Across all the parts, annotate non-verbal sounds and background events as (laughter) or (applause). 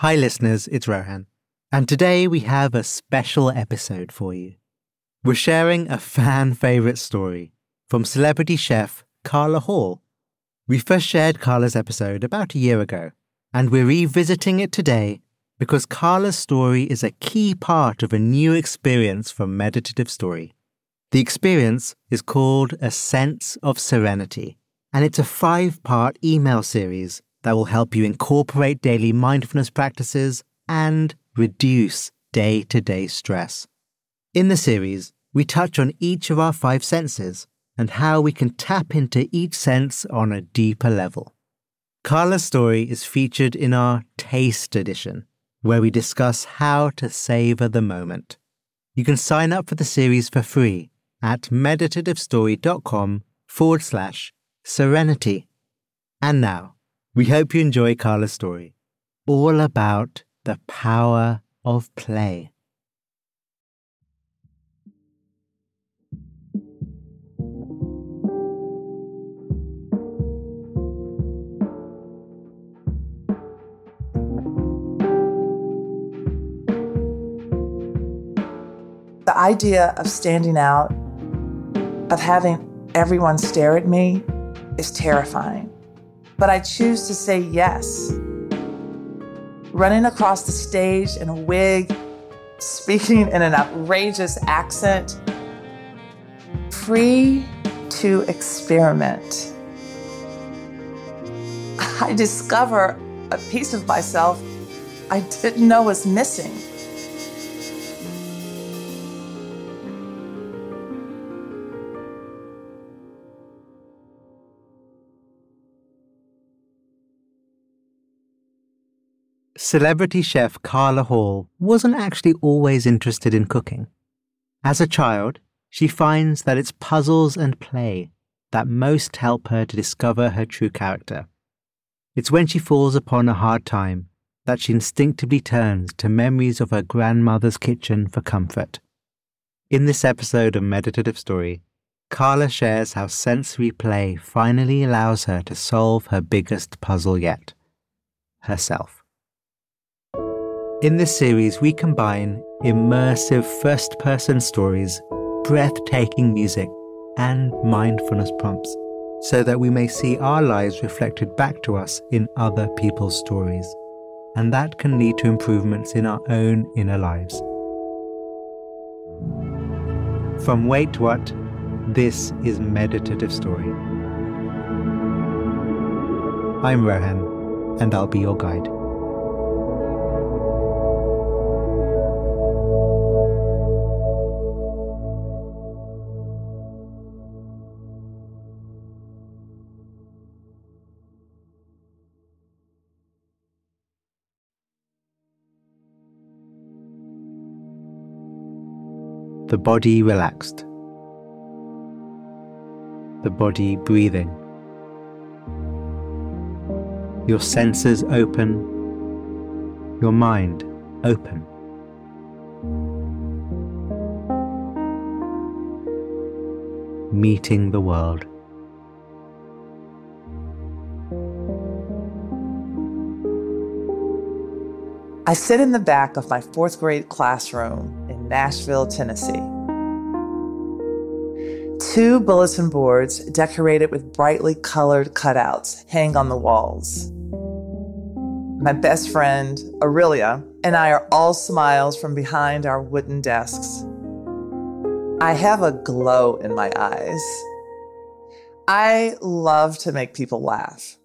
Hi, listeners, it's Rohan. And today we have a special episode for you. We're sharing a fan favourite story from celebrity chef Carla Hall. We first shared Carla's episode about a year ago, and we're revisiting it today because Carla's story is a key part of a new experience from Meditative Story. The experience is called A Sense of Serenity, and it's a five part email series that will help you incorporate daily mindfulness practices and reduce day to day stress. In the series, we touch on each of our five senses and how we can tap into each sense on a deeper level. Carla's story is featured in our Taste Edition, where we discuss how to savor the moment. You can sign up for the series for free at meditativestory.com forward slash serenity. And now, we hope you enjoy Carla's story, all about the power of play. The idea of standing out, of having everyone stare at me, is terrifying. But I choose to say yes. Running across the stage in a wig, speaking in an outrageous accent, free to experiment. I discover a piece of myself I didn't know was missing. Celebrity chef Carla Hall wasn't actually always interested in cooking. As a child, she finds that it's puzzles and play that most help her to discover her true character. It's when she falls upon a hard time that she instinctively turns to memories of her grandmother's kitchen for comfort. In this episode of Meditative Story, Carla shares how sensory play finally allows her to solve her biggest puzzle yet herself. In this series, we combine immersive first person stories, breathtaking music, and mindfulness prompts so that we may see our lives reflected back to us in other people's stories. And that can lead to improvements in our own inner lives. From Wait What, this is Meditative Story. I'm Rohan, and I'll be your guide. The body relaxed, the body breathing, your senses open, your mind open. Meeting the world. I sit in the back of my fourth grade classroom Nashville, Tennessee. Two bulletin boards decorated with brightly colored cutouts hang on the walls. My best friend, Aurelia, and I are all smiles from behind our wooden desks. I have a glow in my eyes. I love to make people laugh.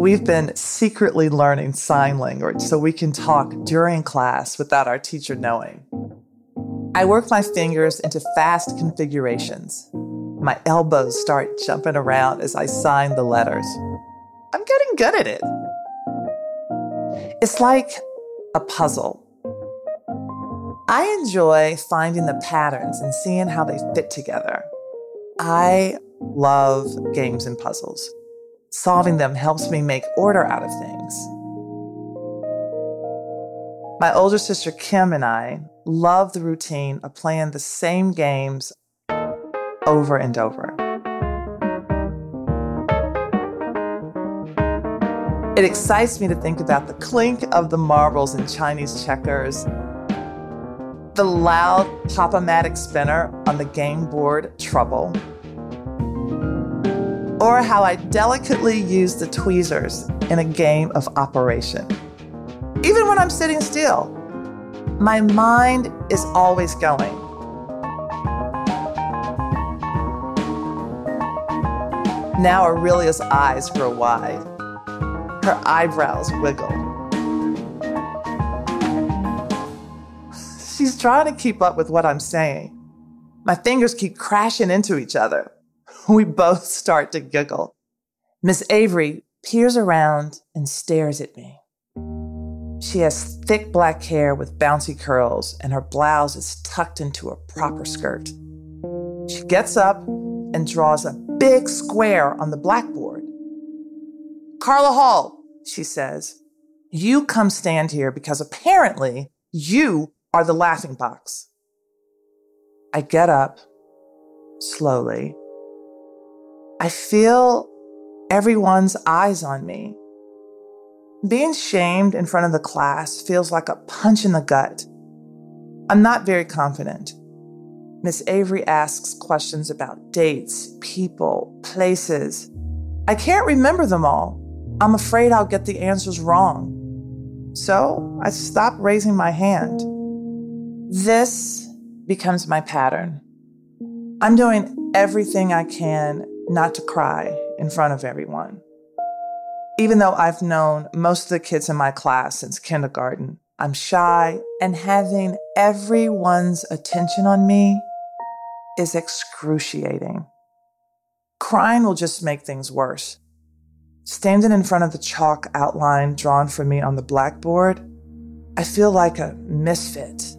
We've been secretly learning sign language so we can talk during class without our teacher knowing. I work my fingers into fast configurations. My elbows start jumping around as I sign the letters. I'm getting good at it. It's like a puzzle. I enjoy finding the patterns and seeing how they fit together. I love games and puzzles solving mm. them helps me make order out of things. My older sister Kim and I love the routine of playing the same games over and over. It excites me to think about the clink of the marbles in Chinese checkers, the loud Pop-O-Matic spinner on the game board Trouble, or how I delicately use the tweezers in a game of Operation. Even when I'm sitting still, my mind is always going. Now Aurelia's eyes grow wide. Her eyebrows wiggle. She's trying to keep up with what I'm saying. My fingers keep crashing into each other. (laughs) We both start to giggle. Miss Avery peers around and stares at me. She has thick black hair with bouncy curls, and her blouse is tucked into a proper skirt. She gets up and draws a big square on the blackboard. Carla Hall, she says, you come stand here because apparently you are the laughing box. I get up slowly. I feel everyone's eyes on me. Being shamed in front of the class feels like a punch in the gut. I'm not very confident. Miss Avery asks questions about dates, people, places. I can't remember them all. I'm afraid I'll get the answers wrong. So I stop raising my hand. This becomes my pattern. I'm doing everything I can not to cry in front of everyone. Even though I've known most of the kids in my class since kindergarten, I'm shy, and having everyone's attention on me is excruciating. Crying will just make things worse. Standing in front of the chalk outline drawn for me on the blackboard, I feel like a misfit.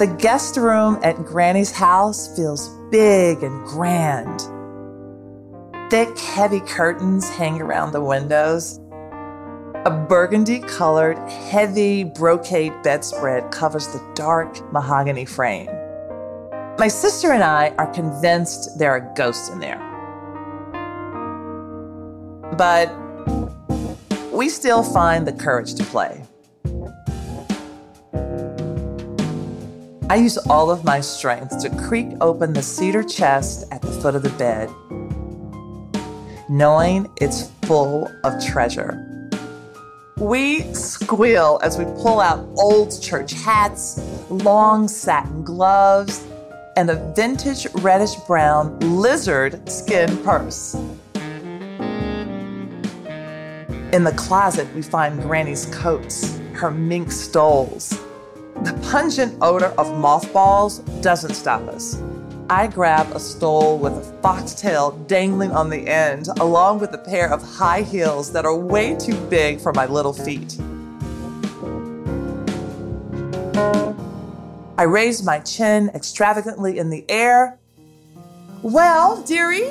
The guest room at Granny's house feels big and grand. Thick, heavy curtains hang around the windows, a burgundy colored, heavy brocade bedspread covers the dark mahogany frame. My sister and I are convinced there are ghosts in there. But we still find the courage to play. I use all of my strength to creak open the cedar chest at the foot of the bed, knowing it's full of treasure. We squeal as we pull out old church hats, long satin gloves, and a vintage reddish brown lizard skin purse. In the closet, we find Granny's coats, her mink stoles. The pungent odor of mothballs doesn't stop us. I grab a stole with a foxtail dangling on the end, along with a pair of high heels that are way too big for my little feet. I raise my chin extravagantly in the air. Well, dearie,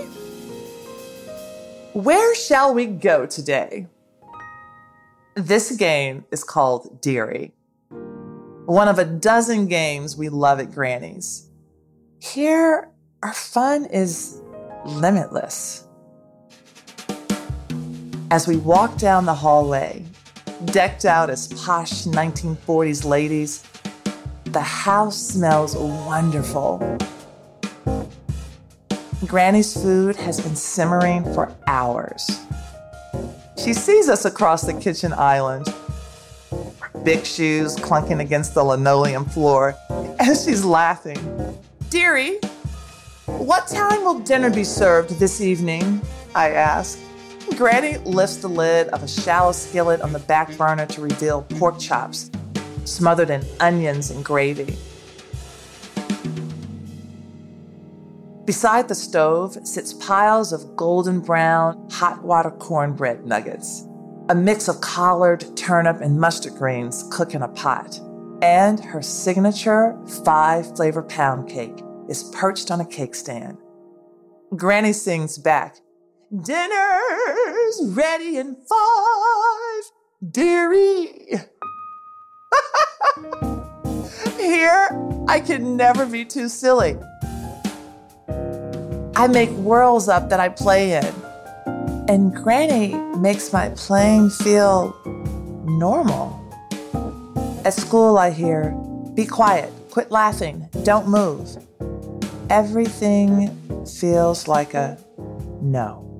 where shall we go today? This game is called Dearie, one of a dozen games we love at Granny's. Here, our fun is limitless. As we walk down the hallway, decked out as posh 1940s ladies, the house smells wonderful. Granny's food has been simmering for hours. She sees us across the kitchen island, big shoes clunking against the linoleum floor, and she's laughing. Dearie, what time will dinner be served this evening? I ask. Granny lifts the lid of a shallow skillet on the back burner to reveal pork chops, smothered in onions and gravy. Beside the stove sits piles of golden brown hot water cornbread nuggets, a mix of collard, turnip, and mustard greens cooked in a pot and her signature five flavor pound cake is perched on a cake stand. Granny sings back, Dinner's ready in five, dearie. (laughs) Here, I can never be too silly. I make worlds up that I play in. And Granny makes my playing feel normal. At school, I hear, be quiet, quit laughing, don't move. Everything feels like a no.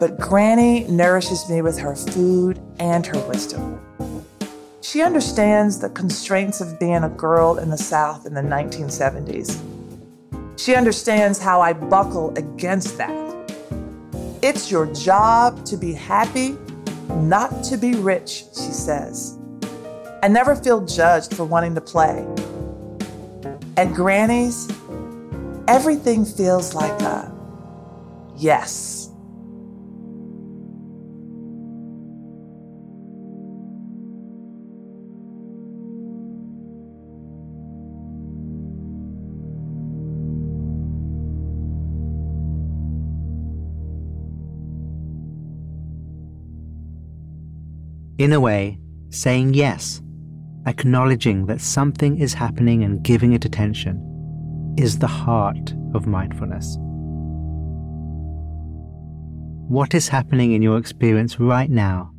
But Granny nourishes me with her food and her wisdom. She understands the constraints of being a girl in the South in the 1970s. She understands how I buckle against that. It's your job to be happy, not to be rich, she says. I never feel judged for wanting to play. At Granny's, everything feels like a yes. In a way, saying yes, acknowledging that something is happening and giving it attention, is the heart of mindfulness. What is happening in your experience right now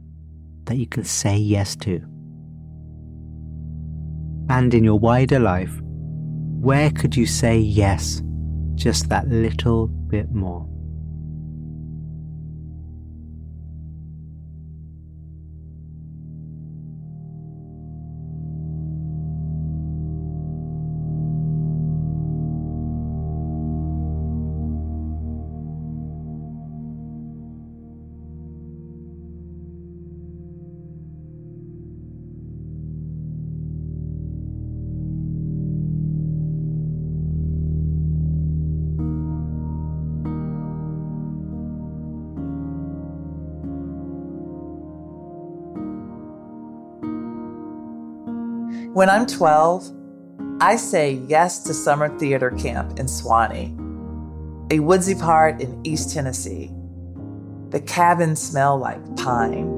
that you can say yes to? And in your wider life, where could you say yes just that little bit more? When I'm 12, I say yes to summer theater camp in Sewanee, a woodsy part in East Tennessee. The cabins smell like pine.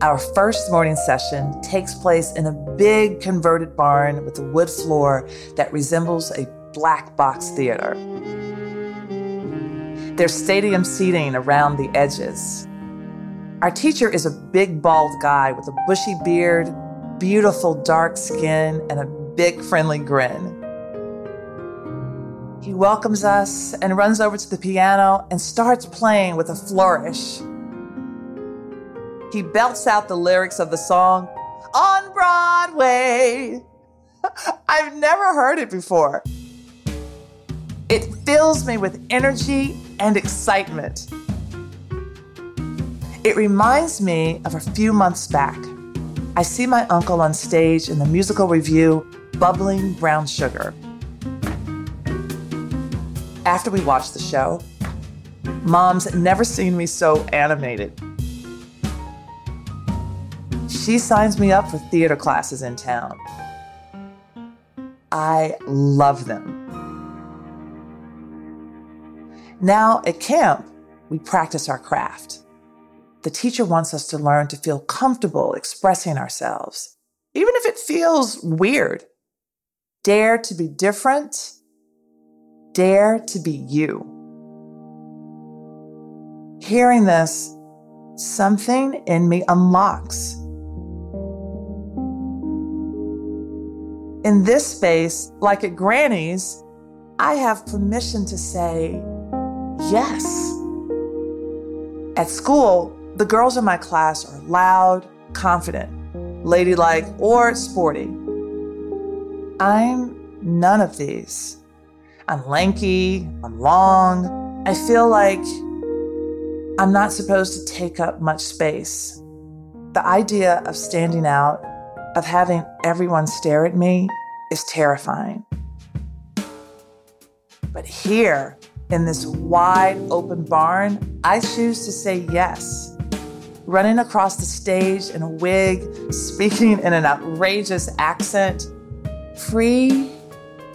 Our first morning session takes place in a big converted barn with a wood floor that resembles a black box theater. There's stadium seating around the edges. Our teacher is a big bald guy with a bushy beard beautiful dark skin and a big friendly grin. He welcomes us and runs over to the piano and starts playing with a flourish. He belts out the lyrics of the song, On Broadway. (laughs) I've never heard it before. It fills me with energy and excitement. It reminds me of a few months back I see my uncle on stage in the musical revue Bubbling Brown Sugar. After we watch the show, Mom's never seen me so animated. She signs me up for theater classes in town. I love them. Now at camp, we practice our craft the teacher wants us to learn to feel comfortable expressing ourselves, even if it feels weird. Dare to be different. Dare to be you. Hearing this, something in me unlocks. In this space, like at Granny's, I have permission to say yes. At school, the girls in my class are loud, confident, ladylike, or sporty. I'm none of these. I'm lanky, I'm long. I feel like I'm not supposed to take up much space. The idea of standing out, of having everyone stare at me, is terrifying. But here, in this wide open barn, I choose to say yes running across the stage in a wig, speaking in an outrageous accent, free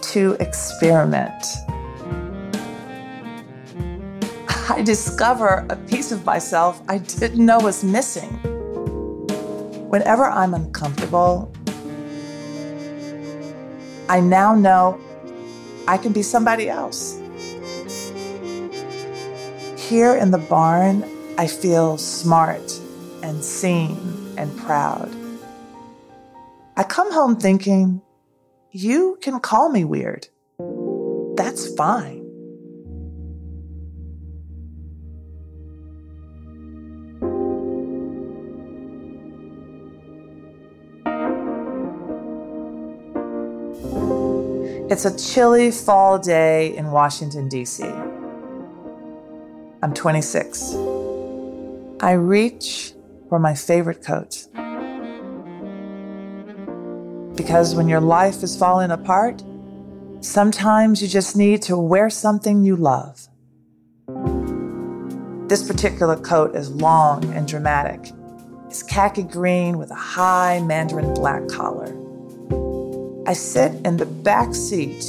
to experiment. I discover a piece of myself I didn't know was missing. Whenever I'm uncomfortable, I now know I can be somebody else. here in the barn, I feel smart and seen and proud. I come home thinking, you can call me weird. That's fine. It's a chilly fall day in Washington, D.C. I'm 26. I reach for my favorite coat. Because when your life is falling apart, sometimes you just need to wear something you love. This particular coat is long and dramatic. It's khaki green with a high mandarin black collar. I sit in the back seat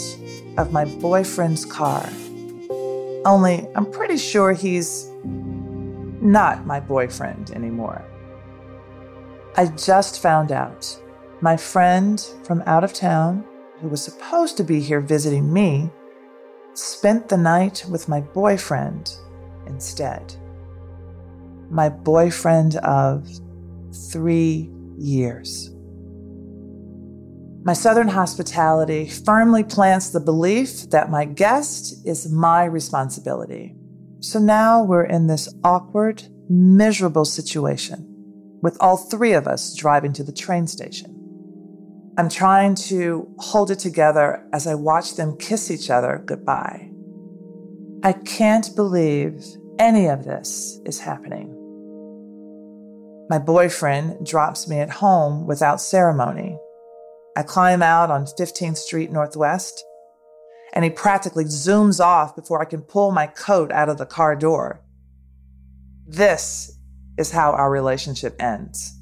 of my boyfriend's car. Only I'm pretty sure he's not my boyfriend anymore. I just found out my friend from out of town, who was supposed to be here visiting me, spent the night with my boyfriend instead. My boyfriend of three years. My Southern hospitality firmly plants the belief that my guest is my responsibility. So now we're in this awkward, miserable situation with all three of us driving to the train station. I'm trying to hold it together as I watch them kiss each other goodbye. I can't believe any of this is happening. My boyfriend drops me at home without ceremony I climb out on 15th Street Northwest, and he practically zooms off before I can pull my coat out of the car door. This is how our relationship ends.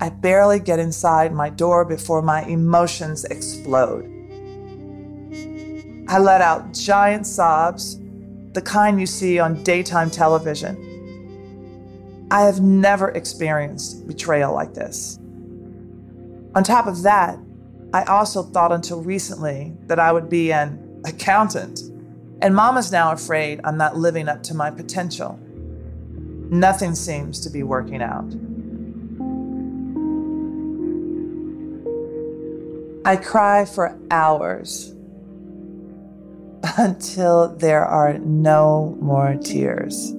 I barely get inside my door before my emotions explode. I let out giant sobs, the kind you see on daytime television. I have never experienced betrayal like this. On top of that, I also thought until recently that I would be an accountant. And mama's now afraid I'm not living up to my potential. Nothing seems to be working out. I cry for hours (laughs) until there are no more tears.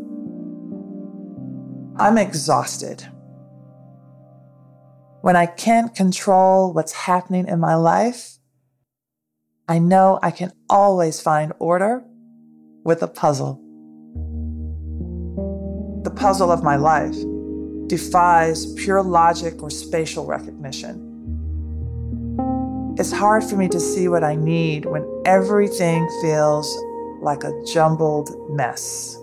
I'm exhausted. When I can't control what's happening in my life, I know I can always find order with a puzzle. The puzzle of my life defies pure logic or spatial recognition. It's hard for me to see what I need when everything feels like a jumbled mess.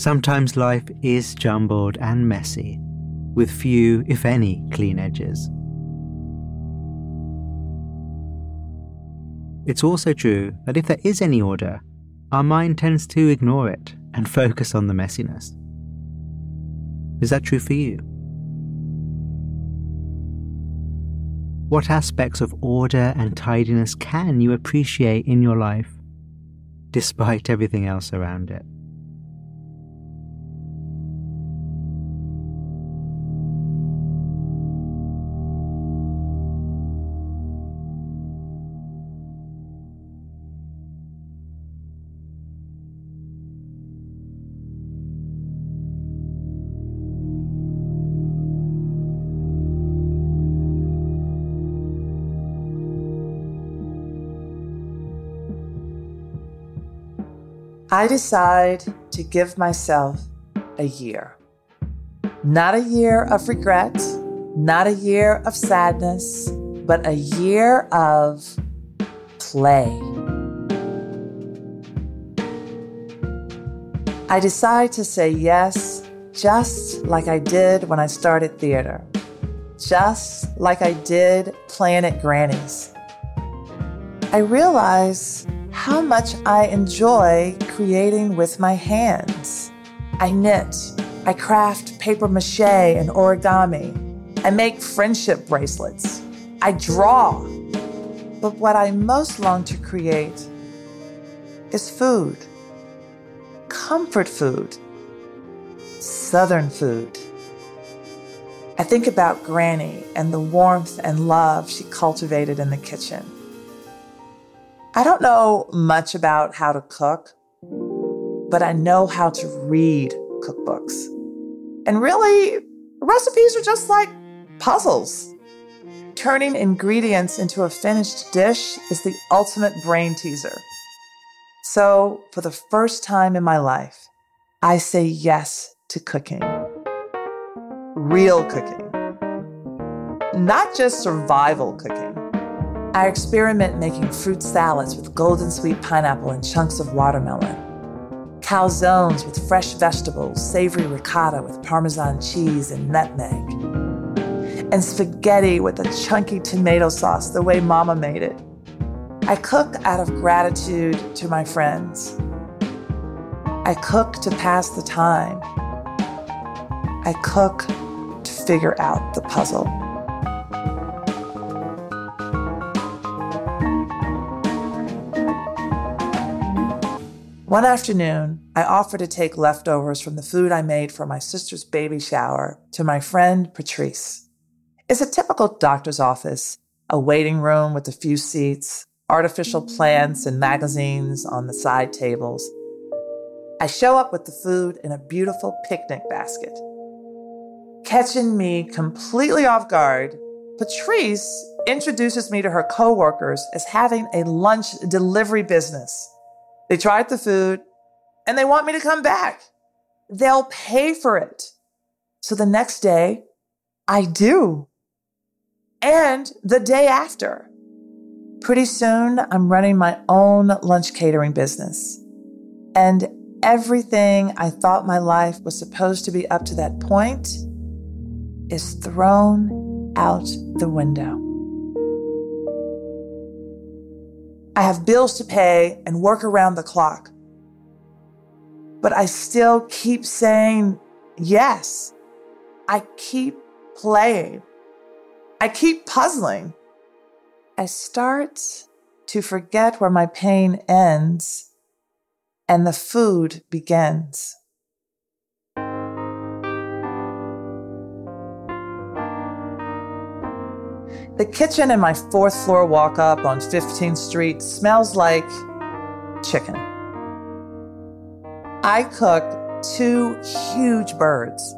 Sometimes life is jumbled and messy, with few, if any, clean edges. It's also true that if there is any order, our mind tends to ignore it and focus on the messiness. Is that true for you? What aspects of order and tidiness can you appreciate in your life, despite everything else around it? I decide to give myself a year. Not a year of regret, not a year of sadness, but a year of play. I decide to say yes, just like I did when I started theater, just like I did playing at Granny's. I realize how much I enjoy creating with my hands. I knit, I craft paper mache and origami, I make friendship bracelets, I draw. But what I most long to create is food, comfort food, Southern food. I think about Granny and the warmth and love she cultivated in the kitchen. I don't know much about how to cook, but I know how to read cookbooks. And really, recipes are just like puzzles. Turning ingredients into a finished dish is the ultimate brain teaser. So, for the first time in my life, I say yes to cooking. Real cooking. Not just survival cooking. I experiment making fruit salads with golden sweet pineapple and chunks of watermelon, calzones with fresh vegetables, savory ricotta with parmesan cheese and nutmeg, and spaghetti with a chunky tomato sauce the way mama made it. I cook out of gratitude to my friends. I cook to pass the time. I cook to figure out the puzzle. One afternoon, I offered to take leftovers from the food I made for my sister's baby shower to my friend Patrice. It's a typical doctor's office, a waiting room with a few seats, artificial plants and magazines on the side tables. I show up with the food in a beautiful picnic basket. Catching me completely off guard, Patrice introduces me to her coworkers as having a lunch delivery business. They tried the food and they want me to come back. They'll pay for it. So the next day, I do. And the day after. Pretty soon, I'm running my own lunch catering business. And everything I thought my life was supposed to be up to that point is thrown out the window. I have bills to pay and work around the clock. But I still keep saying yes. I keep playing. I keep puzzling. I start to forget where my pain ends and the food begins. The kitchen in my fourth floor walk up on 15th Street smells like chicken. I cook two huge birds.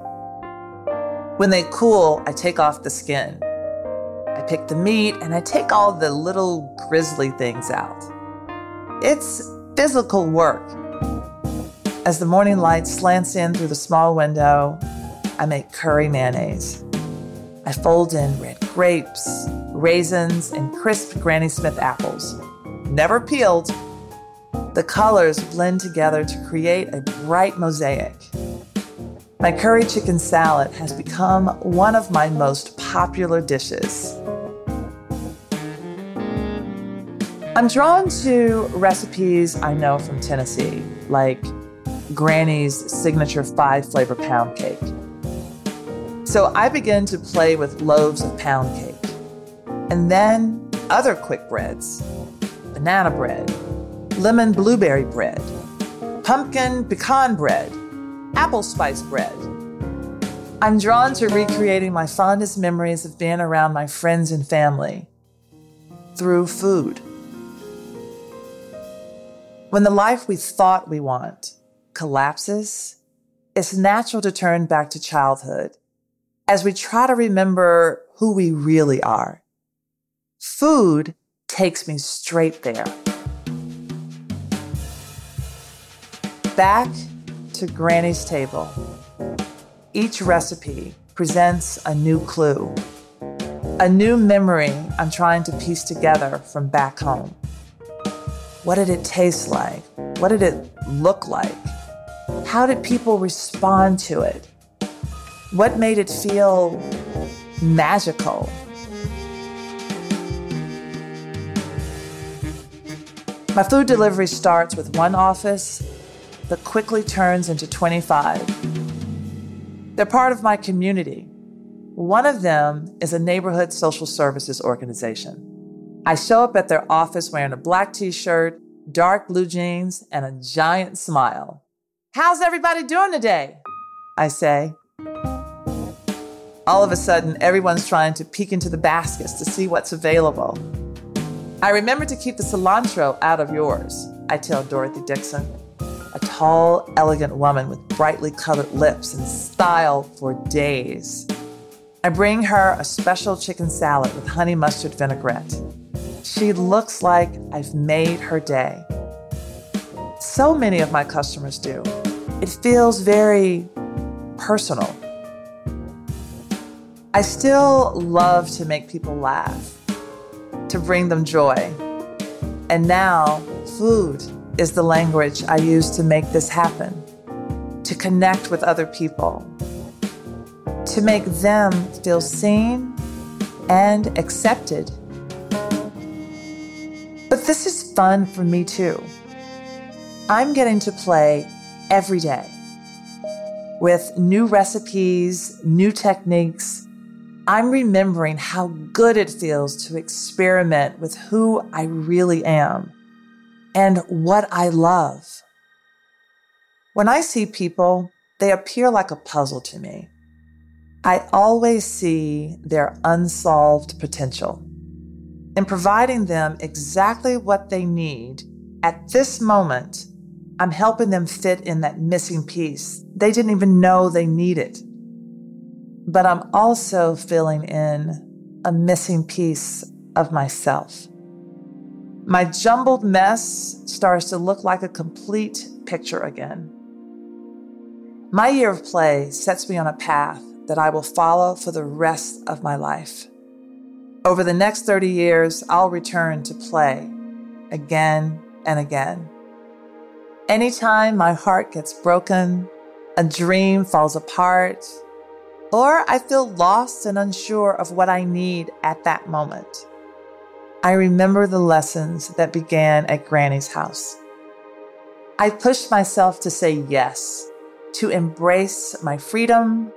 When they cool, I take off the skin. I pick the meat and I take all the little grisly things out. It's physical work. As the morning light slants in through the small window, I make curry mayonnaise. I fold in red grapes, raisins, and crisp Granny Smith apples. Never peeled. The colors blend together to create a bright mosaic. My curry chicken salad has become one of my most popular dishes. I'm drawn to recipes I know from Tennessee, like Granny's signature five flavor pound cake. So I begin to play with loaves of pound cake. And then other quick breads banana bread, lemon blueberry bread, pumpkin pecan bread, apple spice bread. I'm drawn to recreating my fondest memories of being around my friends and family through food. When the life we thought we want collapses, it's natural to turn back to childhood as we try to remember who we really are. Food takes me straight there. Back to Granny's table. Each recipe presents a new clue, a new memory I'm trying to piece together from back home. What did it taste like? What did it look like? How did people respond to it? What made it feel magical? My food delivery starts with one office but quickly turns into 25. They're part of my community. One of them is a neighborhood social services organization. I show up at their office wearing a black t shirt, dark blue jeans, and a giant smile. How's everybody doing today? I say. All of a sudden, everyone's trying to peek into the baskets to see what's available. I remember to keep the cilantro out of yours, I tell Dorothy Dixon, a tall, elegant woman with brightly colored lips and style for days. I bring her a special chicken salad with honey mustard vinaigrette. She looks like I've made her day. So many of my customers do. It feels very personal. I still love to make people laugh, to bring them joy. And now, food is the language I use to make this happen, to connect with other people, to make them feel seen and accepted but this is fun for me too. I'm getting to play every day with new recipes, new techniques. I'm remembering how good it feels to experiment with who I really am and what I love. When I see people, they appear like a puzzle to me. I always see their unsolved potential in providing them exactly what they need at this moment, I'm helping them fit in that missing piece they didn't even know they needed. But I'm also filling in a missing piece of myself. My jumbled mess starts to look like a complete picture again. My year of play sets me on a path that I will follow for the rest of my life. Over the next 30 years, I'll return to play again and again. Anytime my heart gets broken, a dream falls apart, or I feel lost and unsure of what I need at that moment, I remember the lessons that began at Granny's house. I pushed myself to say yes, to embrace my freedom,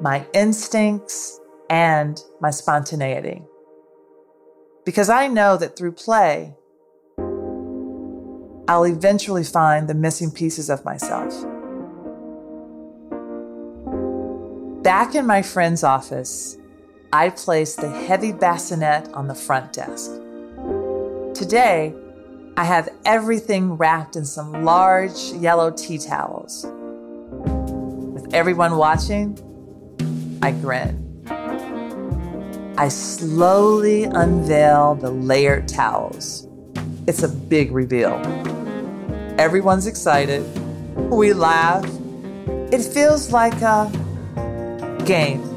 my instincts, and my spontaneity because I know that through play, I'll eventually find the missing pieces of myself. Back in my friend's office, I placed the heavy bassinet on the front desk. Today, I have everything wrapped in some large yellow tea towels. With everyone watching, I grin. I slowly unveil the layered towels. It's a big reveal. Everyone's excited. We laugh. It feels like a game.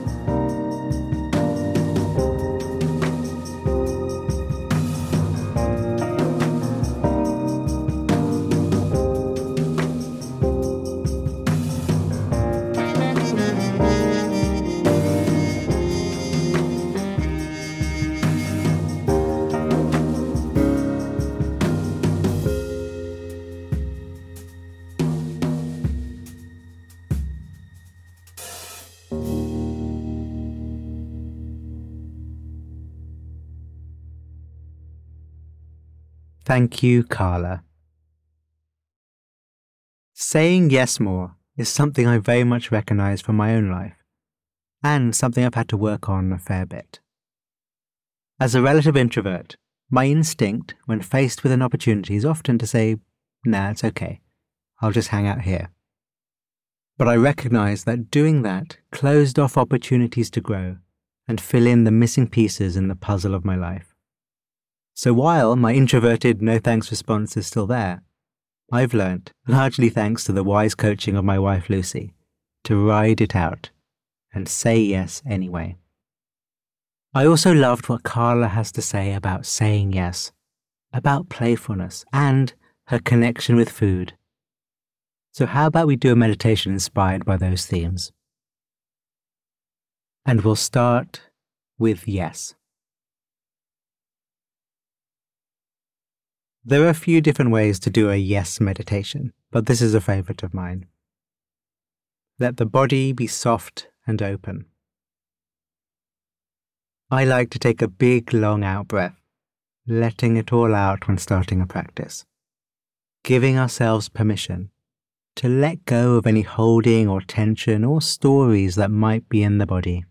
Thank you, Carla. Saying yes more is something I very much recognize from my own life, and something I've had to work on a fair bit. As a relative introvert, my instinct when faced with an opportunity is often to say, nah, it's okay. I'll just hang out here. But I recognize that doing that closed off opportunities to grow and fill in the missing pieces in the puzzle of my life. So while my introverted no thanks response is still there, I've learnt, largely thanks to the wise coaching of my wife Lucy, to ride it out and say yes anyway. I also loved what Carla has to say about saying yes, about playfulness, and her connection with food. So, how about we do a meditation inspired by those themes? And we'll start with yes. There are a few different ways to do a yes meditation, but this is a favorite of mine. Let the body be soft and open. I like to take a big long out breath, letting it all out when starting a practice, giving ourselves permission to let go of any holding or tension or stories that might be in the body.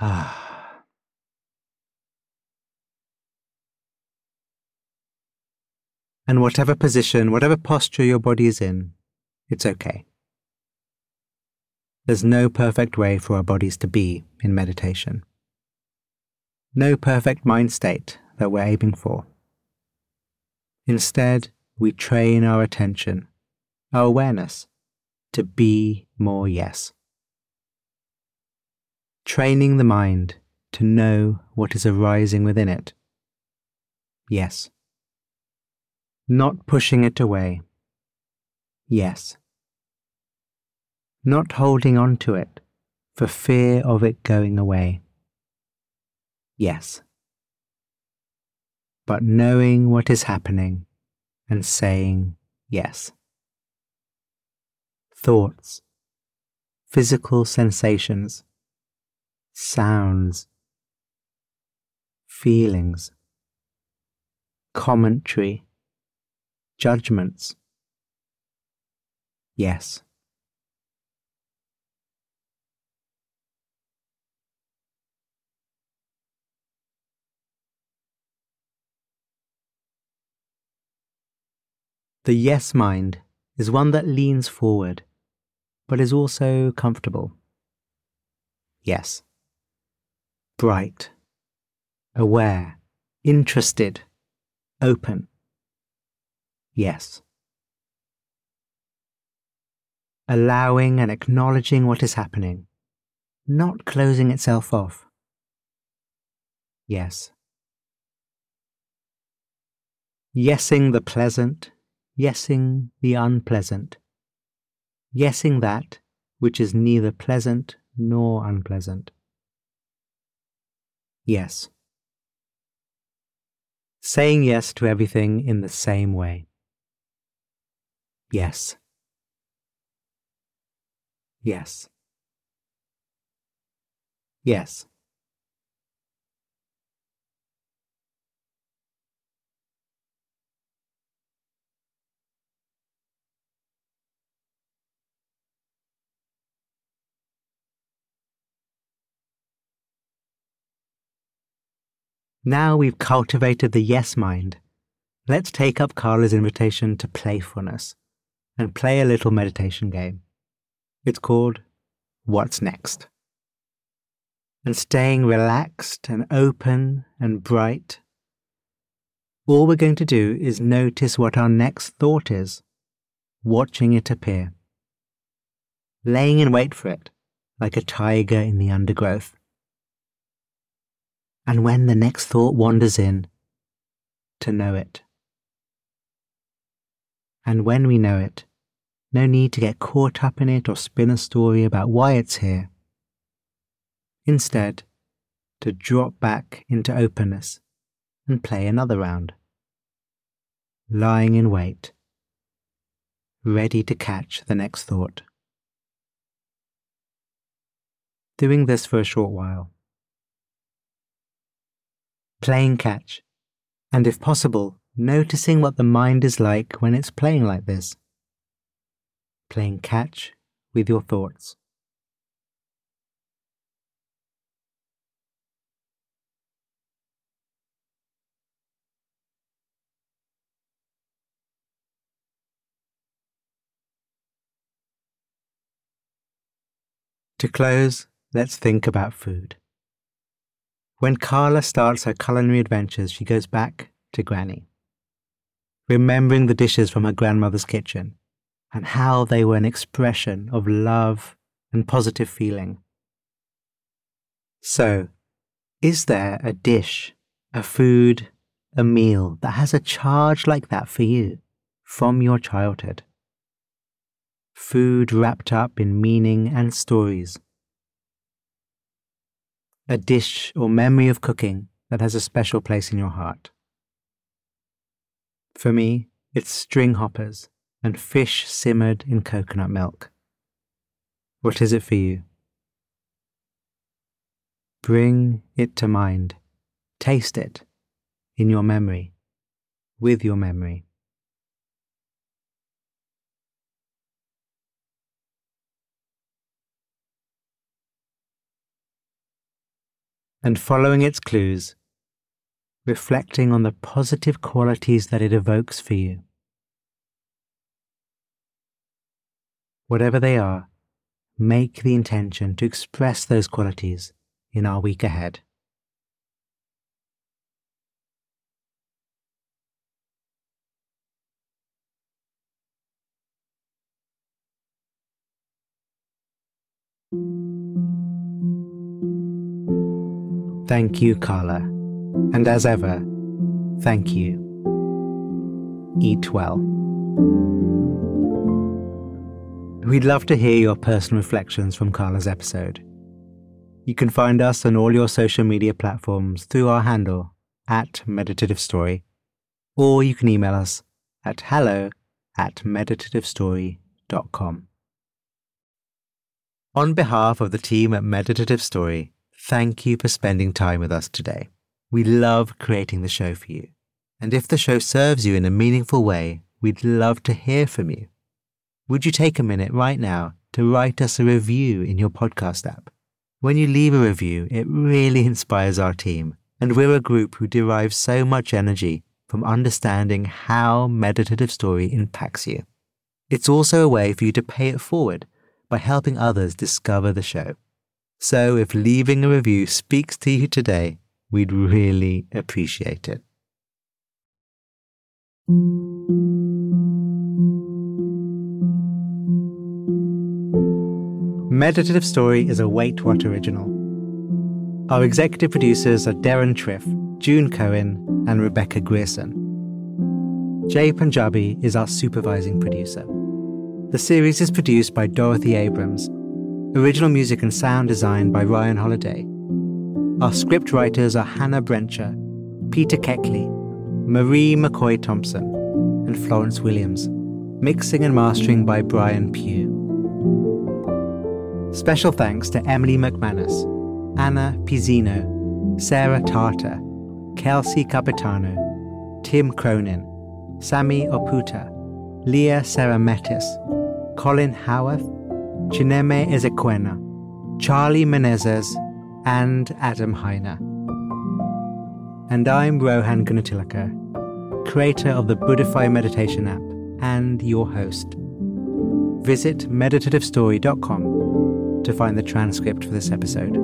Ah. And whatever position, whatever posture your body is in, it's okay. There's no perfect way for our bodies to be in meditation. No perfect mind state that we're aiming for. Instead, we train our attention, our awareness, to be more yes. Training the mind to know what is arising within it. Yes. Not pushing it away. Yes. Not holding on to it for fear of it going away. Yes. But knowing what is happening and saying yes. Thoughts, physical sensations, sounds, feelings, commentary, judgments. Yes. The yes mind is one that leans forward, but is also comfortable. Yes. Bright, aware, interested, open. Yes. Allowing and acknowledging what is happening, not closing itself off. Yes. Yesing the pleasant yesing the unpleasant, yesing that which is neither pleasant nor unpleasant. Yes. Saying yes to everything in the same way. Yes. Yes. Yes. Now we've cultivated the yes mind, let's take up Carla's invitation to playfulness and play a little meditation game. It's called What's Next? And staying relaxed and open and bright, all we're going to do is notice what our next thought is, watching it appear, laying in wait for it like a tiger in the undergrowth and when the next thought wanders in, to know it. And when we know it, no need to get caught up in it or spin a story about why it's here. Instead, to drop back into openness and play another round. Lying in wait, ready to catch the next thought. Doing this for a short while playing catch, and if possible, noticing what the mind is like when it's playing like this. Playing catch with your thoughts. To close, let's think about food. When Carla starts her culinary adventures, she goes back to Granny, remembering the dishes from her grandmother's kitchen and how they were an expression of love and positive feeling. So, is there a dish, a food, a meal that has a charge like that for you from your childhood? Food wrapped up in meaning and stories a dish or memory of cooking that has a special place in your heart. For me, it's string hoppers and fish simmered in coconut milk. What is it for you? Bring it to mind. Taste it in your memory, with your memory. And following its clues, reflecting on the positive qualities that it evokes for you. Whatever they are, make the intention to express those qualities in our week ahead. Thank you, Carla. And as ever, thank you. Eat well. We'd love to hear your personal reflections from Carla's episode. You can find us on all your social media platforms through our handle at Meditative Story, or you can email us at hello at meditativestory.com. On behalf of the team at Meditative Story, thank you for spending time with us today. We love creating the show for you. And if the show serves you in a meaningful way, we'd love to hear from you. Would you take a minute right now to write us a review in your podcast app? When you leave a review, it really inspires our team, and we're a group who derives so much energy from understanding how meditative story impacts you. It's also a way for you to pay it forward by helping others discover the show. So if leaving a review speaks to you today, we'd really appreciate it. Meditative Story is a WaitWhat original. Our executive producers are Deron Triff, June Cohen, and Rebecca Grierson. Jay Punjabi is our supervising producer. The series is produced by Dorothy Abrams. Original music and sound design by Ryan Holladay. Our script writers are Hannah Brencher, Peter Keckley, Marie McCoy Thompson, and Florence Williams. Mixing and mastering by Brian Pugh. Special thanks to Emily McManus, Anna Pizzino, Sarah Tartar, Kelsey Capitano, Tim Cronin, Sami Oputa, Leah Sarametis, Colin Howarth, Chineme Ezequena, Charlie Menezes, and Adam Heiner. And I'm Rohan Gunatillake, creator of the Buddhify Meditation app and your host. Visit meditativestory.com to find the transcript for this episode.